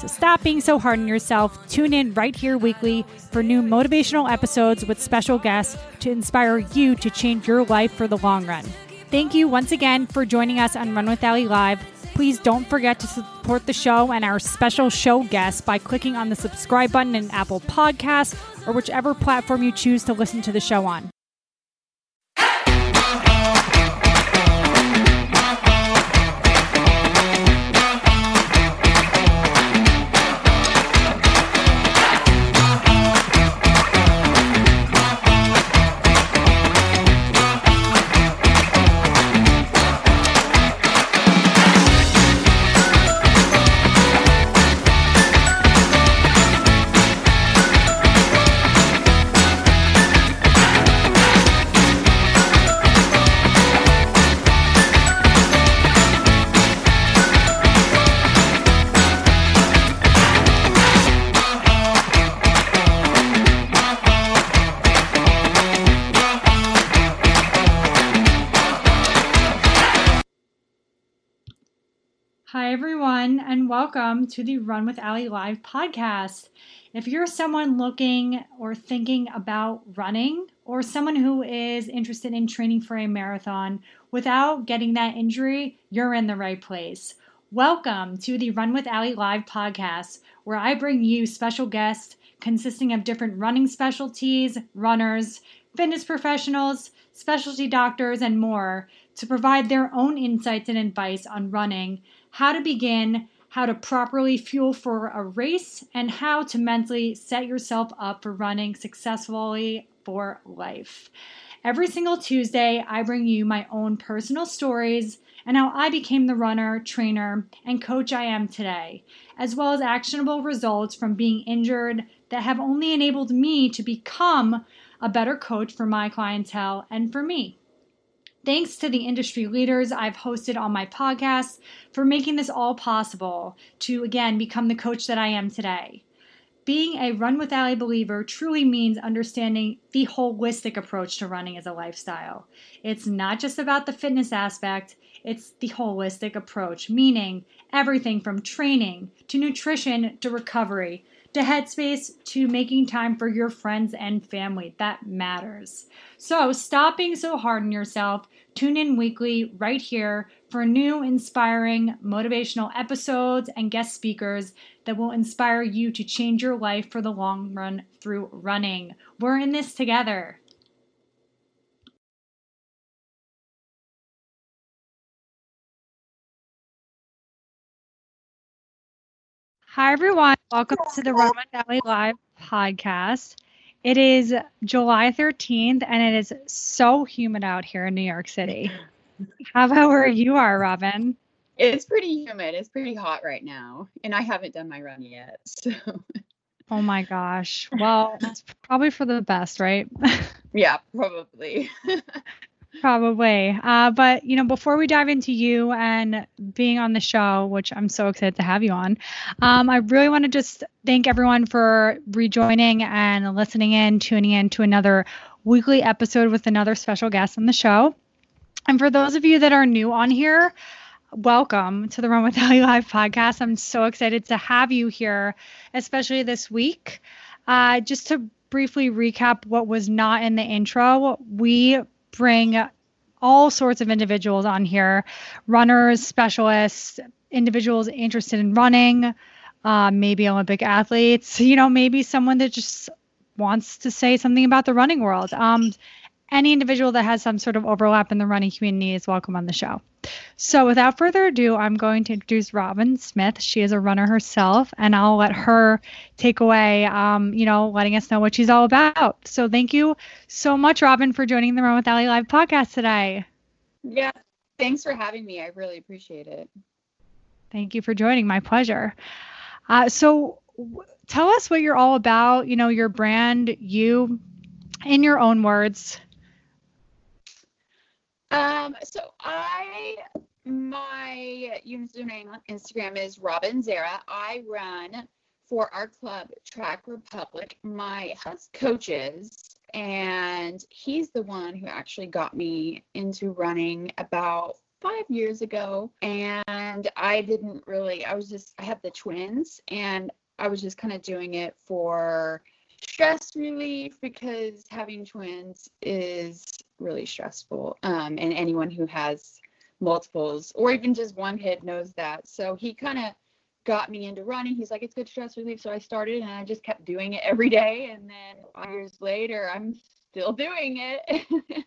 So stop being so hard on yourself. Tune in right here weekly for new motivational episodes with special guests to inspire you to change your life for the long run. Thank you once again for joining us on Run with Allie Live. Please don't forget to support the show and our special show guests by clicking on the subscribe button in Apple Podcasts or whichever platform you choose to listen to the show on. Welcome to the Run with Allie Live podcast. If you're someone looking or thinking about running, or someone who is interested in training for a marathon without getting that injury, you're in the right place. Welcome to the Run with Allie Live podcast, where I bring you special guests consisting of different running specialties, runners, fitness professionals, specialty doctors, and more to provide their own insights and advice on running how to begin, how to properly fuel for a race, and how to mentally set yourself up for running successfully for life. Every single Tuesday, I bring you my own personal stories and how I became the runner, trainer, and coach I am today, as well as actionable results from being injured that have only enabled me to become a better coach for my clientele and for me. Thanks to the industry leaders I've hosted on my podcast for making this all possible to again become the coach that I am today. Being a Run with Allie believer truly means understanding the holistic approach to running as a lifestyle. It's not just about the fitness aspect, it's the holistic approach, meaning everything from training to nutrition to recovery to headspace to making time for your friends and family. That matters. So stop being so hard on yourself. Tune in weekly right here for new, inspiring, motivational episodes and guest speakers that will inspire you to change your life for the long run through running. We're in this together. Hi, everyone. Welcome to the Run with Allie Live podcast. It is July 13th, and it is so humid out here in New York City. How about where you are, Robin? It's pretty humid. It's pretty hot right now, and I haven't done my run yet. So. Oh my gosh. Well, it's probably for the best, right? yeah, probably. Probably. Uh, but, you know, before we dive into you and being on the show, which I'm so excited to have you on, um, I really want to just thank everyone for rejoining and listening in, tuning in to another weekly episode with another special guest on the show. And for those of you that are new on here, welcome to the Run with Allie Live podcast. I'm so excited to have you here, especially this week. Uh, just to briefly recap what was not in the intro, we bring all sorts of individuals on here. Runners, specialists, individuals interested in running, uh, maybe Olympic athletes, you know, maybe someone that just wants to say something about the running world. Um, any individual that has some sort of overlap in the running community is welcome on the show. So, without further ado, I'm going to introduce Robin Smith. She is a runner herself, and I'll let her take away, um, you know, letting us know what she's all about. So, thank you so much, Robin, for joining the Run with Allie Live podcast today. Yeah, thanks for having me. I really appreciate it. Thank you for joining. My pleasure. Uh, so, w- tell us what you're all about. You know, your brand, you, in your own words. Um, so I my username on Instagram is Robin Zara. I run for our club Track Republic. My husband coaches, and he's the one who actually got me into running about five years ago. And I didn't really, I was just, I have the twins, and I was just kind of doing it for stress relief because having twins is really stressful. Um, and anyone who has multiples or even just one kid knows that. So he kind of got me into running. He's like, it's good stress relief. So I started and I just kept doing it every day. And then years later, I'm still doing it.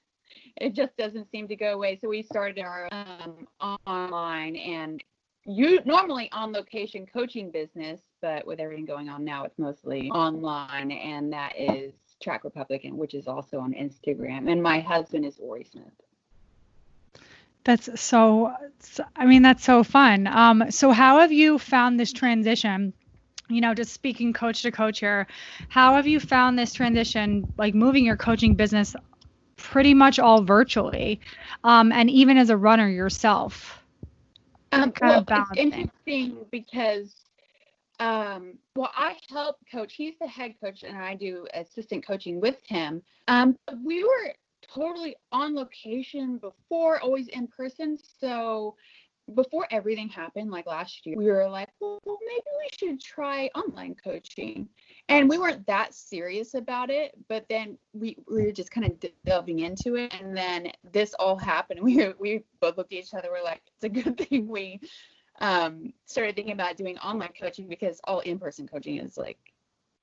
it just doesn't seem to go away. So we started our um, online and you normally on location coaching business, but with everything going on now, it's mostly online, and that is Track Republican, which is also on Instagram. And my husband is Ori Smith. That's so, I mean, that's so fun. Um, so, how have you found this transition? You know, just speaking coach to coach here, how have you found this transition, like moving your coaching business pretty much all virtually, um, and even as a runner yourself? Um, well, it's interesting because, um, well, I help coach. He's the head coach, and I do assistant coaching with him. Um, we were totally on location before, always in person. So before everything happened, like last year, we were like, well, maybe we should try online coaching. And we weren't that serious about it, but then we, we were just kind of delving into it. And then this all happened. We, we both looked at each other. We're like, it's a good thing we um, started thinking about doing online coaching because all in person coaching is like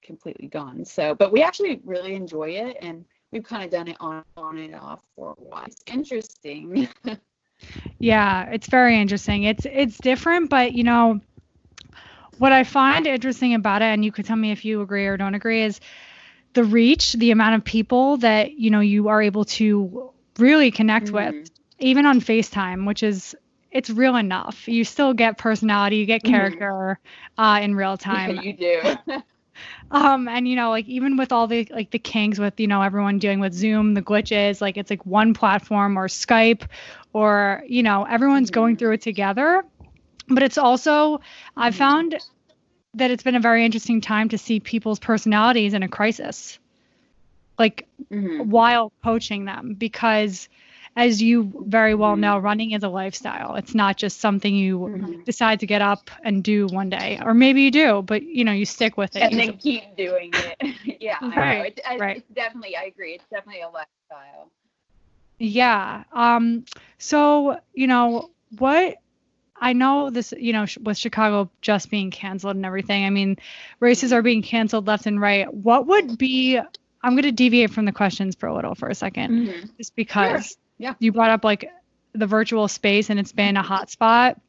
completely gone. So, but we actually really enjoy it. And we've kind of done it on, on and off for a while. It's interesting. yeah, it's very interesting. It's it's different, but you know, what I find interesting about it, and you could tell me if you agree or don't agree, is the reach, the amount of people that you know you are able to really connect mm-hmm. with, even on FaceTime, which is it's real enough. You still get personality, you get mm-hmm. character mm-hmm. uh, in real time. Yeah, you do. um, and you know, like even with all the like the kinks with you know everyone dealing with Zoom, the glitches, like it's like one platform or Skype, or you know everyone's going through it together. But it's also I've found that it's been a very interesting time to see people's personalities in a crisis, like mm-hmm. while coaching them because as you very well know, mm-hmm. running is a lifestyle. It's not just something you mm-hmm. decide to get up and do one day, or maybe you do, but you know you stick with it and then keep doing it. yeah, right, it, right. It's definitely, I agree. It's definitely a lifestyle. Yeah. Um. So you know what I know this, you know, with Chicago just being canceled and everything. I mean, races are being canceled left and right. What would be? I'm going to deviate from the questions for a little for a 2nd mm-hmm. just because yeah. You brought up like the virtual space and it's been a hot spot.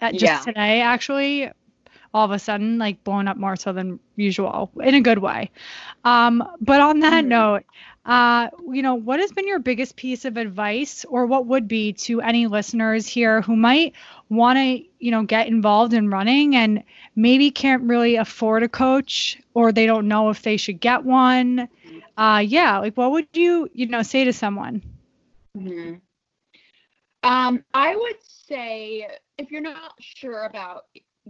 Uh, just yeah. today, actually, all of a sudden, like blown up more so than usual in a good way. Um, but on that mm-hmm. note, uh, you know, what has been your biggest piece of advice, or what would be to any listeners here who might want to, you know, get involved in running and maybe can't really afford a coach, or they don't know if they should get one? Uh, yeah, like what would you, you know, say to someone? Mm-hmm. Um, I would say if you're not sure about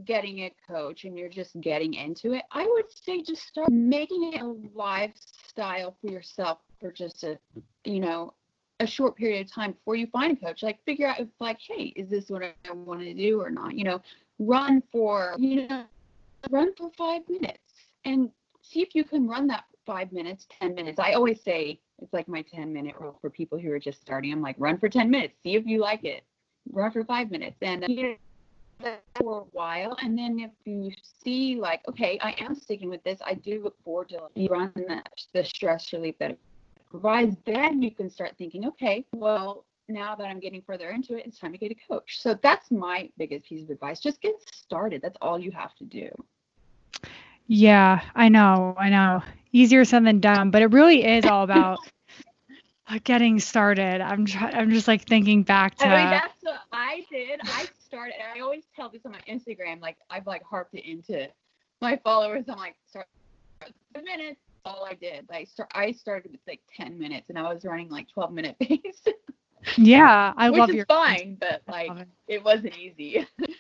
getting a coach and you're just getting into it, I would say just start making it a lifestyle for yourself for just a, you know, a short period of time before you find a coach. Like figure out if like, hey, is this what I want to do or not? You know, run for, you know, run for five minutes and see if you can run that five minutes, 10 minutes. I always say it's like my 10 minute rule for people who are just starting. I'm like, run for 10 minutes, see if you like it. Run for five minutes. And you for a while. And then if you see like, okay, I am sticking with this, I do look forward to run the, the stress relief that it provides. then you can start thinking, okay, well, now that I'm getting further into it, it's time to get a coach. So that's my biggest piece of advice. Just get started. That's all you have to do. Yeah, I know. I know. Easier said than done, but it really is all about getting started. I'm try- I'm just like thinking back to I mean, that's what I did. I started I always tell this on my Instagram, like I've like harped it into my followers. I'm like, start minutes. All I did. I start I started with like ten minutes and I was running like twelve minute pace. Yeah, I Which love is your fine, but like it. it wasn't easy.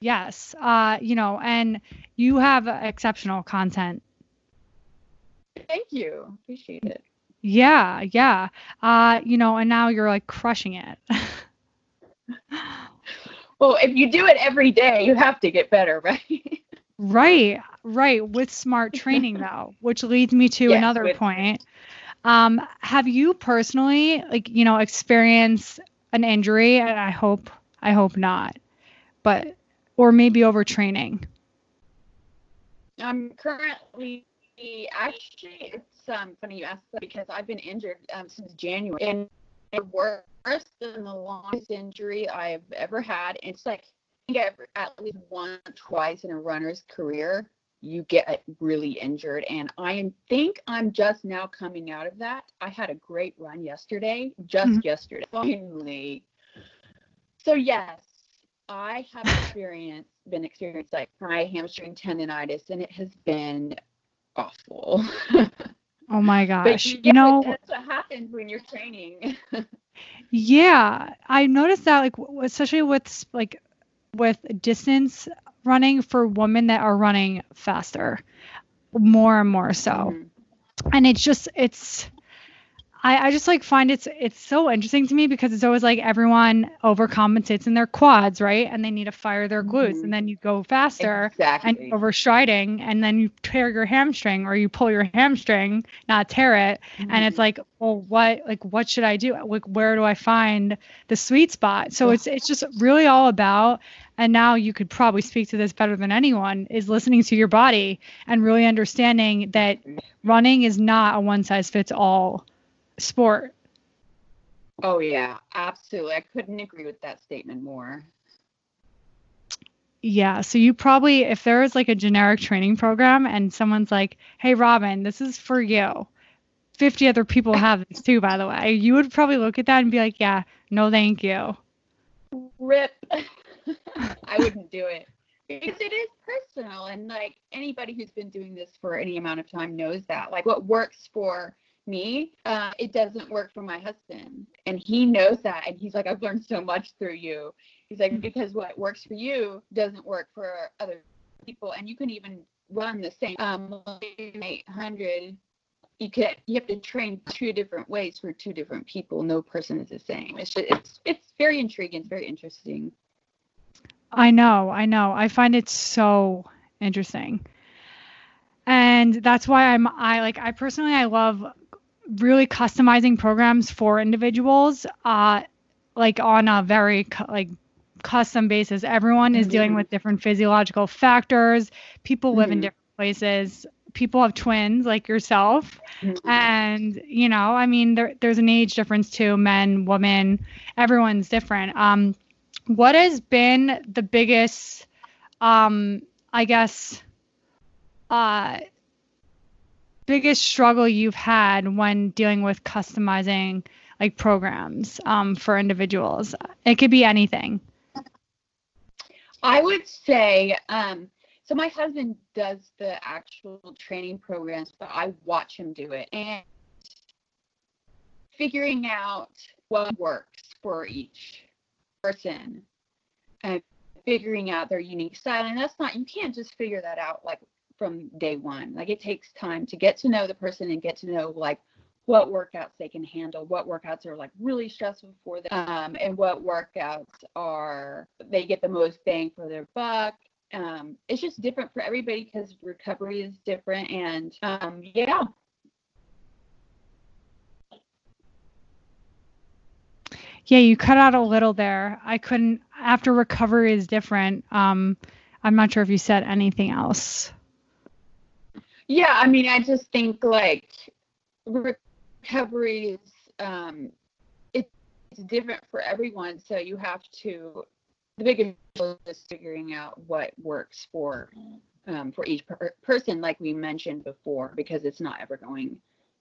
Yes. Uh, you know, and you have exceptional content. Thank you. Appreciate it. Yeah, yeah. Uh, you know, and now you're like crushing it. Well, if you do it every day, you have to get better, right? right, right. With smart training though, which leads me to Yes, another with- point. Um, have you personally like, you know, experienced an injury? And I hope I hope not. But or maybe overtraining. I'm currently actually it's um funny you asked that because I've been injured um, since January and worse than the longest injury I've ever had. It's like I think I've at least once, twice in a runner's career you get really injured and I think I'm just now coming out of that. I had a great run yesterday, just Mhm. yesterday. Finally. So yes, I have experienced been experienced like high hamstring tendonitis and it has been awful. Oh my gosh. yeah, you know, that's what happens when you're training. Yeah, I noticed that like especially with like with distance running for women that are running faster, more and more so. Mhm. And it's just it's I, I just like find it's it's so interesting to me because it's always like everyone overcompensates in their quads, right? And they need to fire their glutes Mhm. and then you go faster and Exactly. you're overstriding and then you tear your hamstring or you pull your hamstring, not tear it and it's like well what like what should i do like where do i find the sweet spot so it's it's just really all about and now you could probably speak to this better than anyone is listening to your body and really understanding that running is not a one size fits all sport Oh yeah, absolutely. I couldn't agree with that statement more. yeah so you probably if there is like a generic training program and someone's like hey robin this is for you 50 other people have this too by the way you would probably look at that and be like yeah no thank you Rip. I wouldn't do it. Because it is personal and like anybody who's been doing this for any amount of time knows that. Like what works for me, uh, it doesn't work for my husband. And he knows that. And he's like, I've learned so much through you. He's like, because what works for you doesn't work for other people. And you can even run the same um 800 you can you have to train two different ways for two different people no person is the same it's just, it's it's very intriguing it's very interesting I know, I know. I find it so interesting. And that's why I'm I like I personally I love really customizing programs for individuals uh like on a very cu- like custom basis. Everyone is dealing Mhm. with different physiological factors. People live in Mhm. different places. People have twins like yourself. And, you know, I mean, there, there's an age difference too, men, women, everyone's different. Um, what has been the biggest, um, I guess, uh, biggest struggle you've had when dealing with customizing like programs um, for individuals? It could be anything. i would say um so my husband does the actual training programs but i watch him do it and figuring out what works for each person and figuring out their unique style and that's not you can't just figure that out like from day one like it takes time to get to know the person and get to know like what workouts they can handle what workouts are like really stressful for them um, and what workouts are they get the most bang for their buck um, it's just different for everybody because recovery is different and um, yeah Yeah, you cut out a little there. I couldn't, after recovery is different. Um, I'm not sure if you said anything else. Yeah, I mean, I just think like recovery is um, it's different for everyone. So you have to the biggest is figuring out what works for um, for each per- person, like we mentioned before, because it's not ever going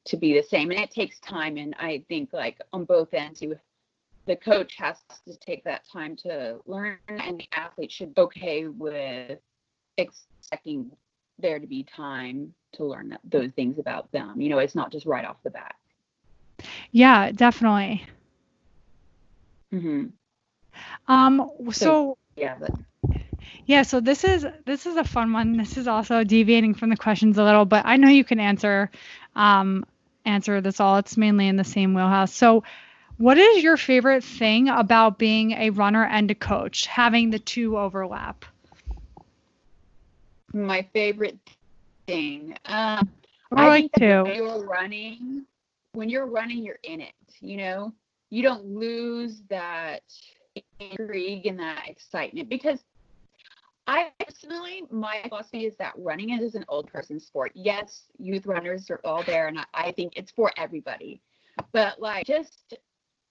to be the same, and it takes time. And I think like on both ends, you the coach has to take that time to learn, and the athlete should be okay with expecting there to be time to learn that, those things about them. You know, it's not just right off the bat. Yeah, definitely. Mm-hmm. Um, so, So, yeah, but yeah, so this is this is a fun one. This is also deviating from the questions a little, but I know you can answer um, answer this all. It's mainly in the same wheelhouse. So, what is your favorite thing about being a runner and a coach, having the two overlap? my favorite thing. Um, Or I like that when you're running, when you're running, you're in it. You know, you don't lose that intrigue and that excitement because I personally, my philosophy is that running is an old person sport. Yes, youth runners are all there, and I, I think it's for everybody. But like just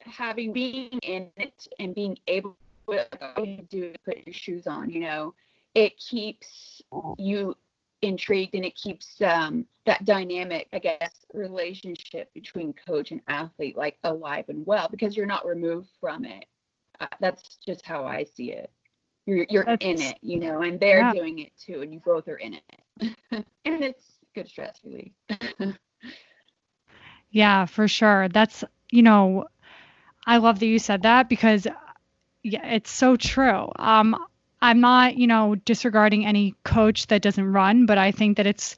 having being in it and being able to do put your shoes on, you know, it keeps you intrigued and it keeps um, that dynamic, I guess, relationship between coach and athlete like alive and well because you're not removed from it. Uh, that's just how I see it. You're you're in it, you know, and they're Yeah. doing it too, and you both are in it, and it's good stress relief. Yeah, for sure. That's, you know, I love that you said that because yeah, it's so true. Um, I'm not, you know, disregarding any coach that doesn't run, but I think that it's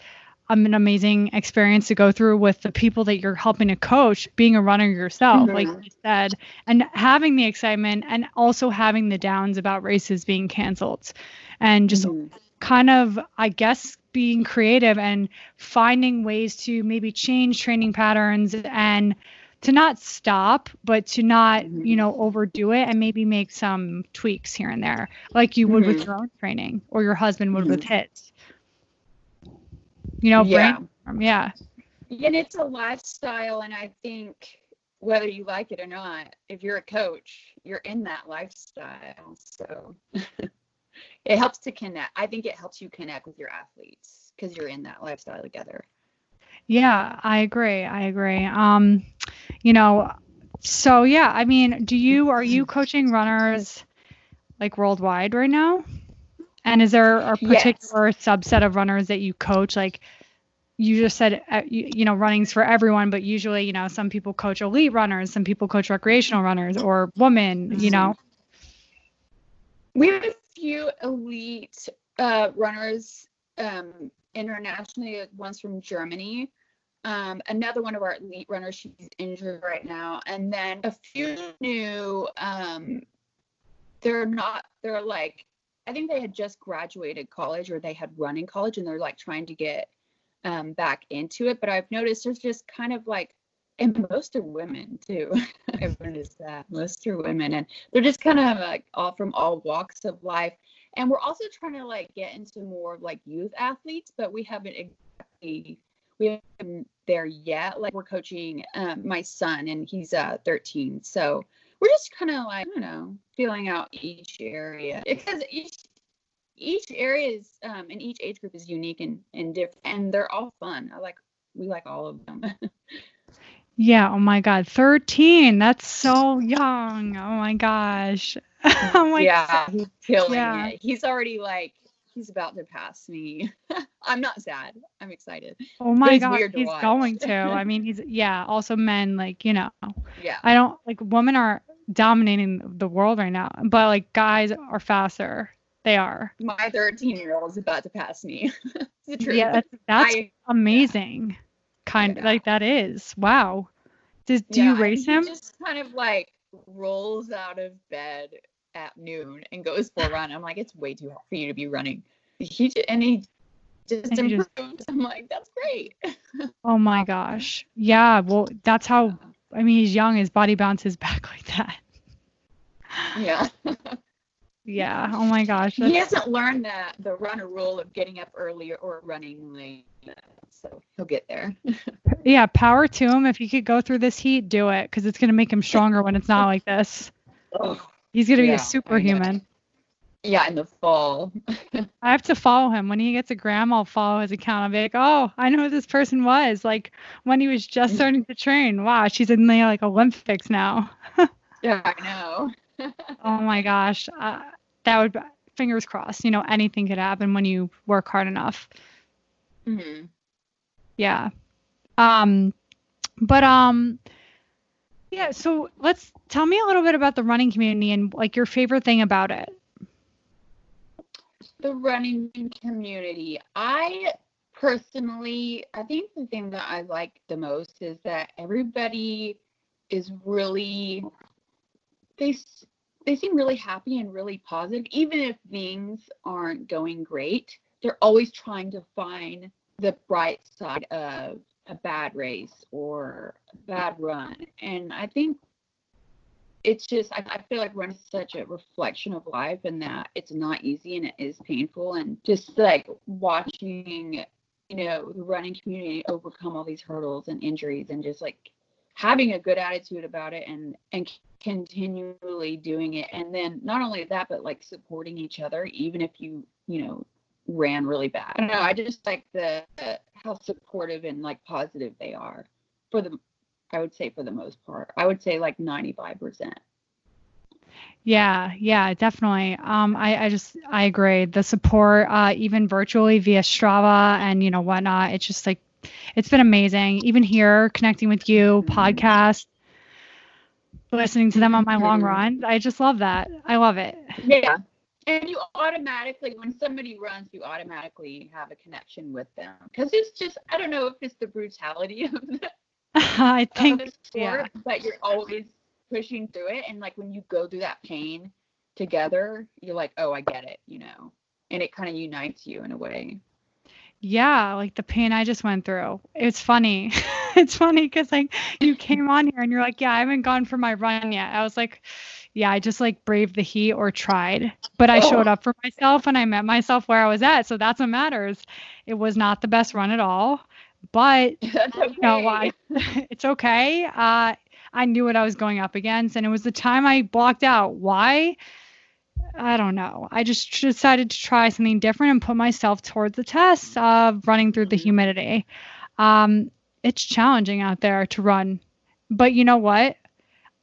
an amazing experience to go through with the people that you're helping to coach, being a runner yourself, like Mhm. you said, and having the excitement and also having the downs about races being canceled and just Mhm. kind of i guess being creative and finding ways to maybe change training patterns and to not stop but to not Mhm. you know overdo it and maybe make some tweaks here and there like you would with Mhm. your own training or your husband would with his you know Yeah. brainstorm, yeah and it's a lifestyle and i think whether you like it or not if you're a coach you're in that lifestyle so it helps to connect i think it helps you connect with your athletes because you're in that lifestyle together yeah i agree i agree. Um you know so yeah i mean do you are you coaching runners like worldwide right now? And is there a Yes. particular subset of runners that you coach? Like you just said uh, you, you know running's for everyone but usually you know some people coach elite runners some people coach recreational runners or women you know? We have a few elite uh, runners um, internationally one's from germany um, another one of our elite runners she's injured right now. And then a few new um, they're not they're like i think they had just graduated college or they had run in college and they're like trying to get um, back into it. But i've noticed there's just kind of like and most are women too. I've noticed that most are women and they're just kind of like all from all walks of life. And we're also trying to like get into more of like youth athletes but we haven't exactly we haven't there yet. Like we're coaching um, my son and he's uh 13 so we're just kind of like i don't know feeling out each area. Because each each area is um and each age group is unique and and different and they're all fun. I like we like all of them. Yeah oh my god 13 that's so young. Oh my gosh. I'm like yeah he's killing yeah. it. He's already like he's about to pass me i'm not sad i'm excited oh my god he's watch. going to i mean he's yeah also men like you know yeah I don't like women are dominating the world right now, but like guys are faster. They are. my 13 year old is about to pass me it's the truth Yeah, that's, that's I- amazing. Kind Yeah. like that is. Wow. Does do Yeah, you race him? just kind of like rolls out of bed at noon and goes for a run. I'm like, it's way too hot for you to be running. He and he just And he just- improved. I'm like, that's great. Oh my gosh. Yeah, well that's how I mean he's young, his body bounces back like that. Yeah. Yeah. Oh my gosh. he hasn't learned that the runner rule of getting up early or running late. so he'll get there. yeah, power to him. If you could go through this heat, do it because it's gonna make him stronger when it's not like this. Oh, He's gonna be Yeah, a superhuman. yeah, in the fall. I have to follow him when he gets a gram. I'll follow his account. I'll be like, oh, I know who this person was. Like when he was just starting to train. Wow, she's in the like Olympics now. yeah, I know. Oh my gosh, uh, that would be- fingers crossed. You know, anything could happen when you work hard enough. hmm Yeah. Um, but um, yeah. So let's tell me a little bit about the running community and like your favorite thing about it. The running community. I personally, I think the thing that I like the most is that everybody is really they they seem really happy and really positive even if things aren't going great. They're always trying to find the bright side of a bad race or a bad run. And I think it's just I, I feel like running is such a reflection of life and that it's not easy and it is painful and just like watching you know the running community overcome all these hurdles and injuries and just like having a good attitude about it and and continually doing it and then not only that but like supporting each other even if you you know ran really bad i don't know i just like the how supportive and like positive they are for the I would say for the most part. I would say like 95%. Yeah, yeah, definitely. Um, I, I just I agree. The support, uh, even virtually via Strava and you know whatnot, it's just like it's been amazing. Even here, connecting with you, Mhm. podcast, listening to them on my long run, I just love that. I love it. Yeah. And you automatically, when somebody runs, you automatically have a connection with them. Because it's just, I don't know if it's the brutality of the, I think the sport, but you're always pushing through it. And like when you go through that pain together, you're like, oh, I get it, you know? And it kind of unites you in a way. Yeah, like the pain I just went through. It's funny. it's funny because like you came on here and you're like, yeah, I haven't gone for my run yet. I was like, yeah, I just like braved the heat or tried, but I showed Oh. up for myself and I met myself where I was at. So that's what matters. It was not the best run at all, but okay. you know, I, it's okay. Uh, I knew what I was going up against, and it was the time I blocked out. Why? I don't know. I just decided to try something different and put myself towards the test of running through the Mhm. humidity. Um, it's challenging out there to run, but you know what?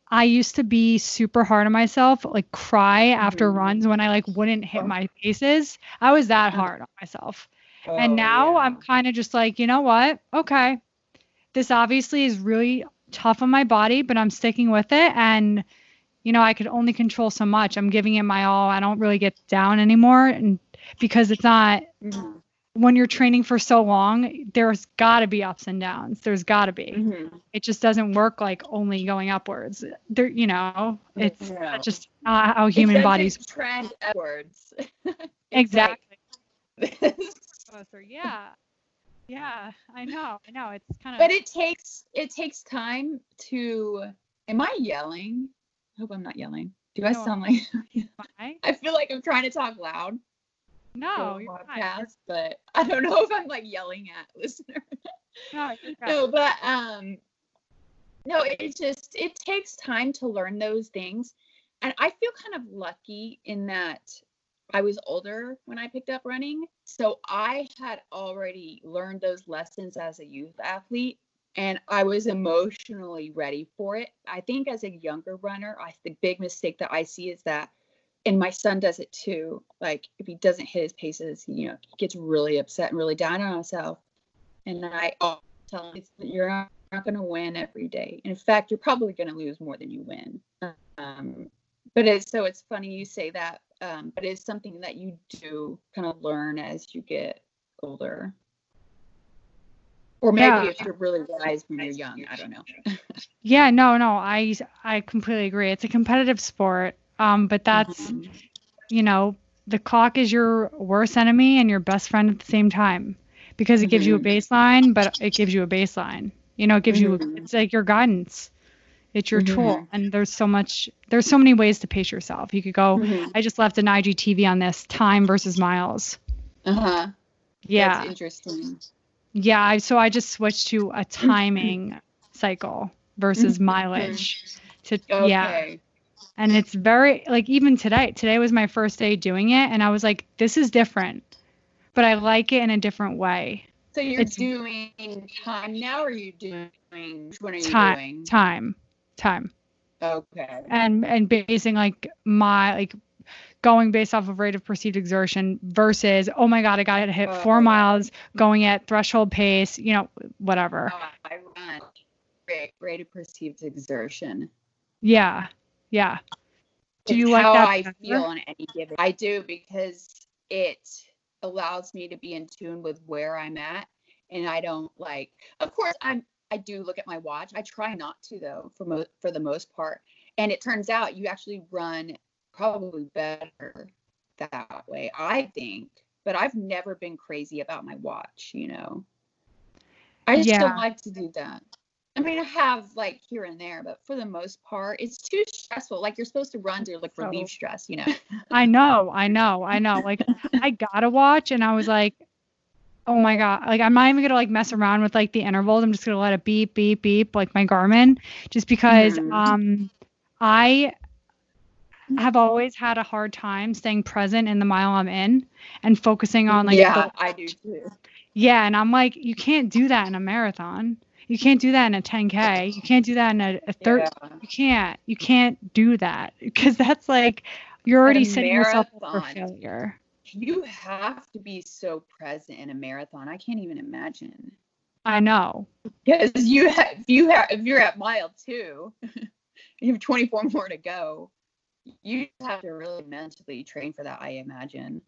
I used to be super hard on myself, like cry after Mhm. runs when I like wouldn't hit Oh. my paces. I was that Uh-huh. hard on myself. Oh, And now yeah. I'm kind of just like, you know what? Okay. This obviously is really tough on my body, but I'm sticking with it. And, you know, I could only control so much. I'm giving it my all. I don't really get down anymore. And because it's not, Mhm. when you're training for so long, there's got to be ups and downs. There's got to be. Mhm. It just doesn't work like only going upwards. There, you know, it's No. just not how human bodies. trend upwards. Exactly. Yeah. Yeah. I know. I know. It's kind of. but it takes it takes time to am i yelling i hope i'm not yelling. Do i sound like i feel like i'm trying to talk loud No, you're fine. podcast, but i don't know if i'm like yelling at listeners No, no but um no it just it takes time to learn those things. And i feel kind of lucky in that i was older when i picked up running. So i had already learned those lessons as a youth athlete and i was emotionally ready for it i think as a younger runner i the big mistake that i see is that and my son does it too like if he doesn't hit his paces you know he gets really upset and really down on himself and I always tell him "It's- you're not, not going to win every day. In fact, you're probably going to lose more than you win. Um, but it's so it's funny you say that, um, but it's something that you do kind of learn as you get older. Or maybe Yeah. if you're really wise when you're young, I don't know. Yeah, no, no, I I completely agree. It's a competitive sport. Um, but that's Mhm. you know, the clock is your worst enemy and your best friend at the same time because it gives you a Mhm. baseline, but it gives you a baseline. You know, it gives you Mhm. it's like your guidance. It's your tool, Mhm. and there's so much. There's so many ways to pace yourself. You could go. Mhm. I just left an IGTV on this time versus miles. Uh-huh. Yeah, That's interesting. Yeah, I, so I just switched to a mm-hmm. timing cycle versus mm-hmm. mileage. To Okay. yeah, and it's very like even today. Today was my first day doing it, and I was like, this is different, but I like it in a different way. So you're It's- doing time now, or are you doing? What are you Time, doing? time, time. Okay. and and basing like my like going based off of rate of perceived exertion versus oh my god I got to hit four Oh. miles going at threshold pace you know whatever Uh, I run rate, rate of perceived exertion. yeah yeah do It's you like how that I better? feel on any given? I do because it allows me to be in tune with where I'm at, and I don't like. Of course, I'm. I do look at my watch. I try not to though, for mo- for the most part. And it turns out you actually run probably better that way. I think, but I've never been crazy about my watch. You know, I just Yeah. don't like to do that. I mean, I have like here and there, but for the most part, it's too stressful. Like you're supposed to run to like So- relieve stress, you know. I know I know I know like I gotta watch and I was like oh my god like I'm not even gonna like mess around with like the intervals I'm just gonna let it beep beep beep like my Garmin just because Mhm. um I have always had a hard time staying present in the mile I'm in and focusing on like yeah, I do too. yeah and I'm like you can't do that in a marathon you can't do that in a 10k you can't do that in a, a 30 Yeah. you can't you can't do that because that's like you're already setting yourself up for failure You have to be so present in a marathon. I can't even imagine. I know. Because you have, if you have, if you're at mile two, you have 24 more to go. You have to really mentally train for that. I imagine.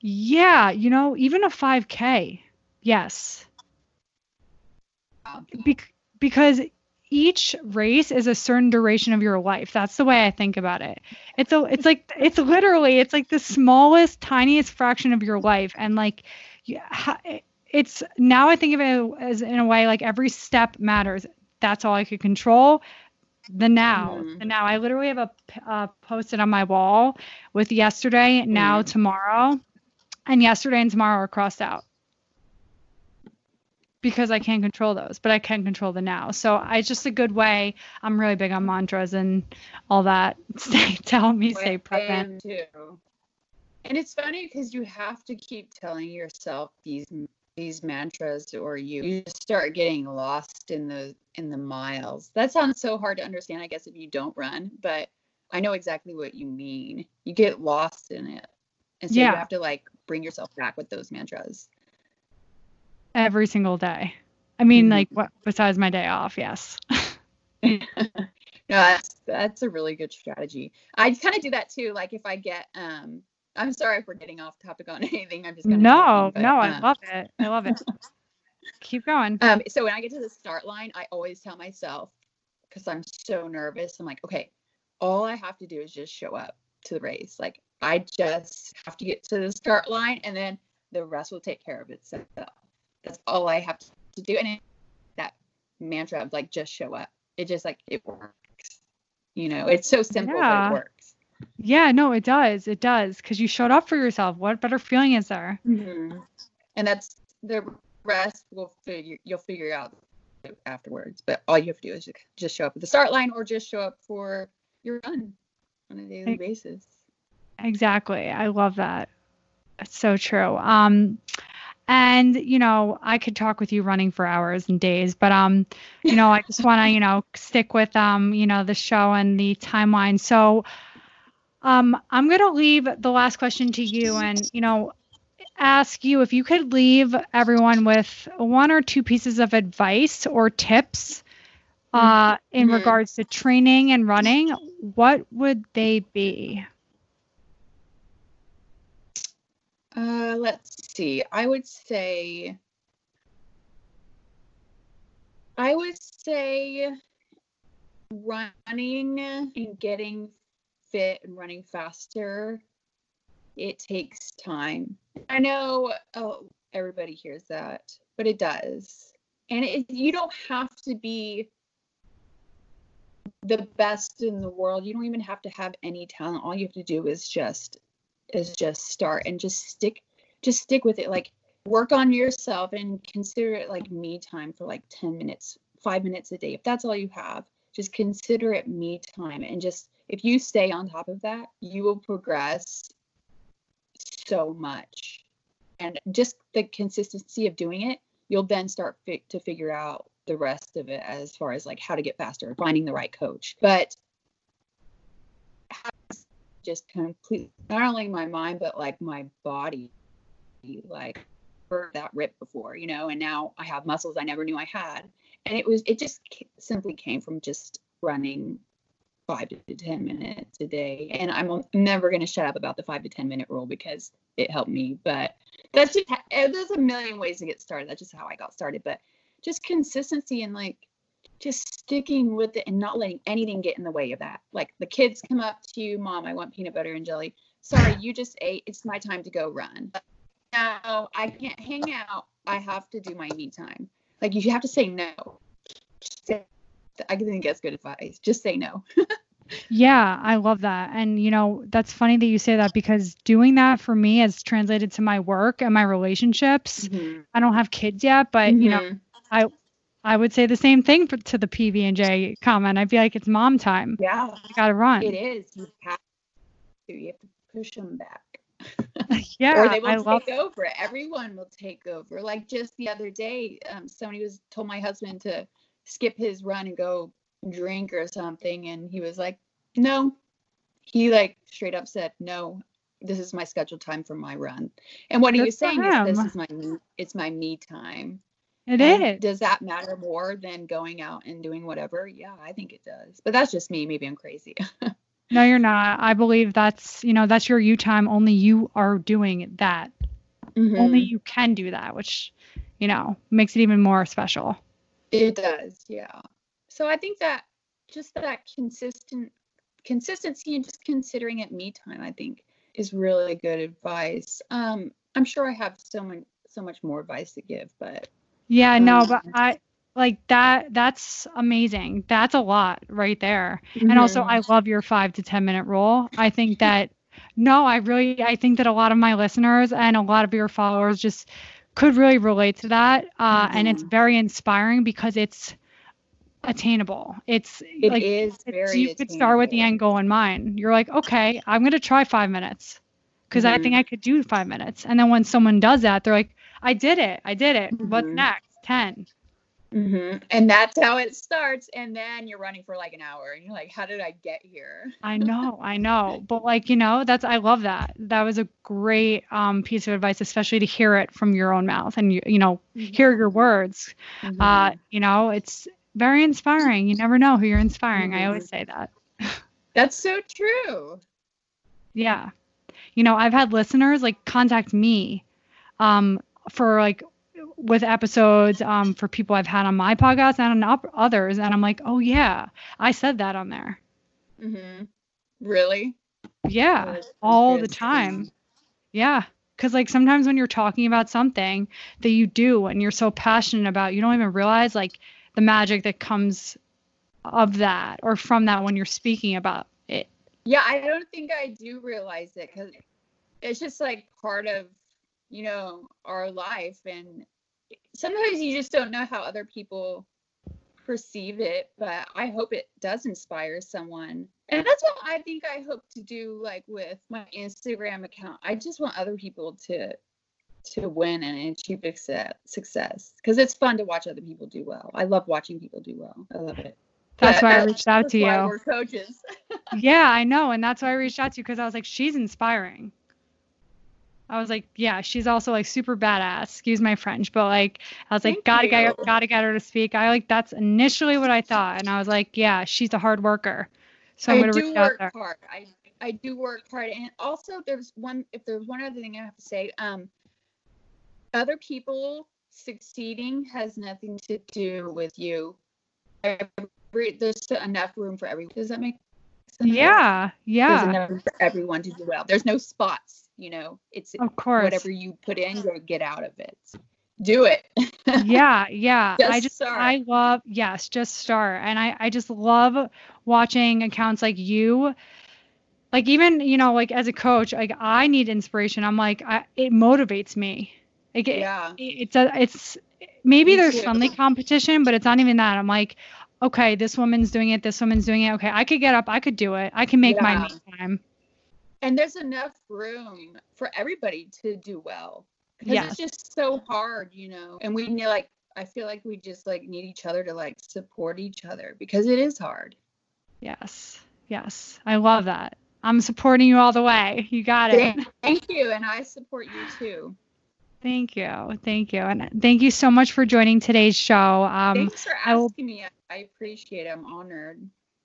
Yeah, you know, even a 5K. Yes. Bec- because each race is a certain duration of your life. That's the way I think about it. It's a it's like it's literally it's like the smallest tiniest fraction of your life and like ha- it's now I think of it as in a way like every step matters. That's all I could control. The now, Mhm. the now. I literally have a uh, posted on my wall with yesterday, now, Mhm. tomorrow, and yesterday and tomorrow are crossed out because I can't control those, but I can control the now. So I it's just a good way. I'm really big on mantras and all that. Stay, to help me stay I present. too. And it's funny because you have to keep telling yourself these these mantras, or you, you start getting lost in the in the miles. That sounds so hard to understand, I guess, if you don't run. But I know exactly what you mean. You get lost in it, and so Yeah. you have to like bring yourself back with those mantras. every single day. I mean, Mhm. like what besides my day off? Yes. no, that's that's a really good strategy. I kind of do that too. Like if I get um I'm sorry if we're getting off topic on anything. I'm just kinda No, joking, but, no, I uh, love it. I love it. Keep going. Um, so when I get to the start line, I always tell myself, because I'm so nervous, I'm like, okay, all I have to do is just show up to the race. Like I just have to get to the start line, and then the rest will take care of itself. That's all I have to do. And it, that mantra of like just show up, it just like it works. You know, it's so simple, but it works. Yeah, no, it does. It does because you showed up for yourself. What better feeling is there? And that's the rest will figure you'll figure out afterwards. But all you have to do is just show up at the start line or just show up for your run on a daily Ex- basis. Exactly. I love that. It's so true. Um, and you know, I could talk with you running for hours and days, but um, you know, I just want to, you know, stick with um, you know, the show and the timeline. So, um, I'm gonna leave the last question to you, and you know, ask you if you could leave everyone with one or two pieces of advice or tips. Uh, in Mhm. regards to training and running, what would they be? Uh, let's see. I would say, I would say running and getting fit and running faster, it takes time. I know oh, everybody hears that, but it does. And it, you don't have to be the best in the world. You don't even have to have any talent. All you have to do is just is just start and just stick just stick with it like work on yourself and consider it like me time for like 10 minutes, five minutes a day. If that's all you have, just consider it me time. And just if you stay on top of that, you will progress so much. And just the consistency of doing it, you'll then start fi- to figure out the rest of it as far as like how to get faster, finding the right coach. But just completely not only my mind but like my body like that rip before you know and now i have muscles i never knew i had and it was it just simply came from just running five to ten minutes a day and i'm never going to shut up about the five to ten minute rule because it helped me but that's just eh, there's a million ways to get started that's just how i got started but just consistency and like just sticking with it and not letting anything get in the way of that. Like the kids come up to you, mom, I want peanut butter and jelly. Sorry, you just ate. It's my time to go run. Now I can't hang out. I have to do my me time. Like you have to say no. I think that's good advice. Just say no. yeah, I love that. And you know, that's funny that you say that because doing that for me has translated to my work and my relationships. Mm-hmm. I don't have kids yet, but mm-hmm. you know, mm-hmm. I I would say the same thing for, to the PB and J comment. I'd be like, it's mom time. Yeah, you gotta run. It is. You have to. You have to push them back. yeah, or they will I take love- over. Everyone will take over. Like just the other day, um, somebody was told my husband to skip his run and go drink or something, and he was like, "No." He like straight up said, "No, this is my scheduled time for my run." And what Good he was saying is, "This is my it's my me time." It and is. Does that matter more than going out and doing whatever? Yeah, I think it does. But that's just me. Maybe I'm crazy. no, you're not. I believe that's, you know, that's your you time. Only you are doing that. Mm-hmm. Only you can do that, which, you know, makes it even more special. It does. Yeah. So I think that just that consistent consistency and just considering it me time, I think is really good advice. Um, I'm sure I have so much so much more advice to give, but yeah, no, but I like that that's amazing. That's a lot right there. Mm-hmm. And also I mm-hmm. love your 5 to 10 minute rule. I think that no, I really I think that a lot of my listeners and a lot of your followers just could really relate to that. Uh, mm-hmm. and it's mm-hmm. very inspiring because it's attainable. It's it like, is very you could start with the end goal in mind. You're like, okay, I'm gonna try five minutes because mm-hmm. I think mm-hmm. I could do five minutes. And then when someone does that, they're like, I did it. I did it. Mm-hmm. What's next? 10. Mm-hmm. And that's how it starts. And then you're running for like an hour and you're like, how did I get here? I know, I know. But like, you know, that's, I love that. That was a great um, piece of advice, especially to hear it from your own mouth and, you, you know, mm-hmm. hear your words. Mm-hmm. Uh, you know, it's very inspiring. You never know who you're inspiring. I always say that. That's so true. Yeah. You know, I've had listeners like contact me um, for like with episodes um, for people I've had on my podcast and on others, and I'm like, oh yeah, I said that on there. Mm-hmm. Really? Yeah, all the time. Yeah, because like sometimes when you're talking about something that you do and you're so passionate about, you don't even realize like the magic that comes of that or from that when you're speaking about it. Yeah, I don't think I do realize it because it's just like part of you know our life and sometimes you just don't know how other people perceive it but i hope it does inspire someone and that's what i think i hope to do like with my instagram account i just want other people to to win and achieve success because it's fun to watch other people do well i love watching people do well i love it that's but why I reached out to you. We're coaches. yeah, I know, and that's why I reached out to you because I was like, she's inspiring. I was like, yeah, she's also like super badass. Excuse my French, but like, I was like, gotta you. get, gotta get her to speak. I like that's initially what I thought, and I was like, yeah, she's a hard worker. So I'm I gonna do work out there. hard. I I do work hard, and also there's one. If there's one other thing I have to say, um, other people succeeding has nothing to do with you. Every, there's enough room for everyone. Does that make sense? Yeah, yeah. There's enough room for everyone to do well. There's no spots you know it's of course whatever you put in you get out of it do it yeah yeah just i just start. i love yes just start and i i just love watching accounts like you like even you know like as a coach like i need inspiration i'm like I, it motivates me Like, Yeah. it, it's a, it's maybe Me there's too. friendly competition, but it's not even that. I'm like, okay, this woman's doing it, this woman's doing it. Okay, I could get up, I could do it. I can make my Yeah. me time. And there's enough room for everybody to do well. Because Yes. it's just so hard, you know. And we need like I feel like we just like need each other to like support each other because it is hard. Yes. Yes. I love that. I'm supporting you all the way. You got it. Thank, you. And I support you too. Thank you. Thank you. And thank you so much for joining today's show. Um, Thanks for I will- asking me. I appreciate it. I'm honored.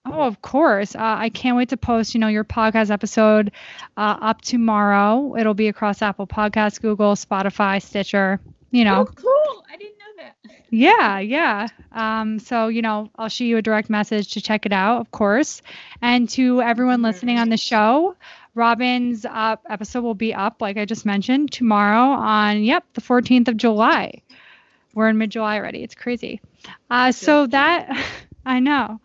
Oh, of course. Uh, I can't wait to post, you know, your podcast episode uh, up tomorrow. It'll be across Apple Podcasts, Google, Spotify, Stitcher. You know, Oh, cool. I didn't know that. yeah, yeah. Um, so, you know, I'll shoot you a direct message to check it out, of course. And to everyone listening on the show, Robin's uh, episode will be up, like I just mentioned, tomorrow on, yep, the 14th of July. We're in mid July already. It's crazy. Uh, so that, I know.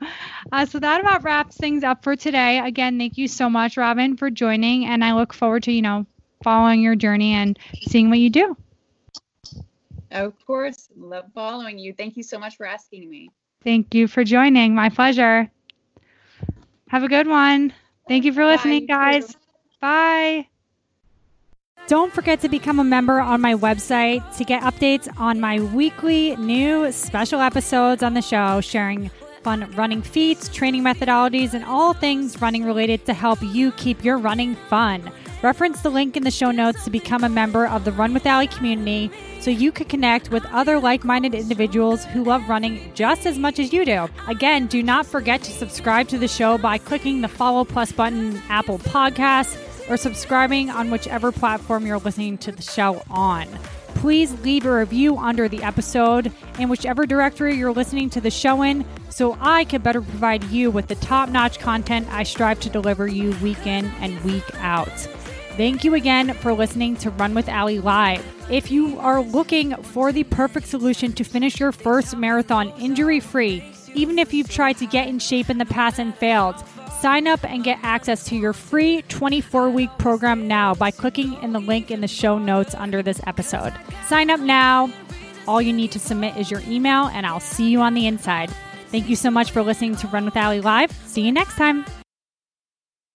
Uh, so that about wraps things up for today. Again, thank you so much, Robin, for joining. And I look forward to, you know, following your journey and seeing what you do. Of course. Love following you. Thank you so much for asking me. Thank you for joining. My pleasure. Have a good one. Thank you for listening, you guys. too. Bye. Don't forget to become a member on my website to get updates on my weekly new special episodes on the show, sharing fun running feats, training methodologies, and all things running related to help you keep your running fun. Reference the link in the show notes to become a member of the Run with Allie community so you can connect with other like minded individuals who love running just as much as you do. Again, do not forget to subscribe to the show by clicking the follow plus button Apple Podcasts or subscribing on whichever platform you're listening to the show on. Please leave a review under the episode in whichever directory you're listening to the show in so I can better provide you with the top notch content I strive to deliver you week in and week out. Thank you again for listening to Run with Allie Live. If you are looking for the perfect solution to finish your first marathon injury free, even if you've tried to get in shape in the past and failed, sign up and get access to your free 24 week program now by clicking in the link in the show notes under this episode. Sign up now. All you need to submit is your email, and I'll see you on the inside. Thank you so much for listening to Run with Allie Live. See you next time.